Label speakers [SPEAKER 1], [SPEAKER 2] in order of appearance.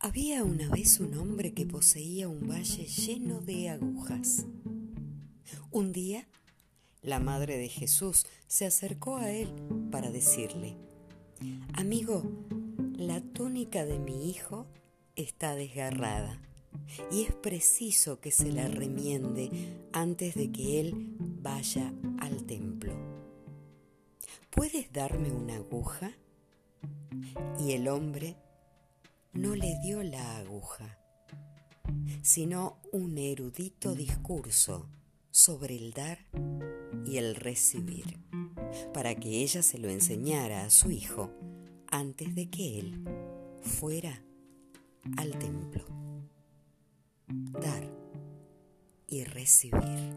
[SPEAKER 1] Había una vez un hombre que poseía un valle lleno de agujas. Un día, la madre de Jesús se acercó a él para decirle, Amigo, la túnica de mi hijo está desgarrada y es preciso que se la remiende antes de que él vaya al templo. ¿Puedes darme una aguja? Y el hombre no le dio la aguja, sino un erudito discurso sobre el dar y el recibir, para que ella se lo enseñara a su hijo antes de que él fuera al templo. Dar y recibir.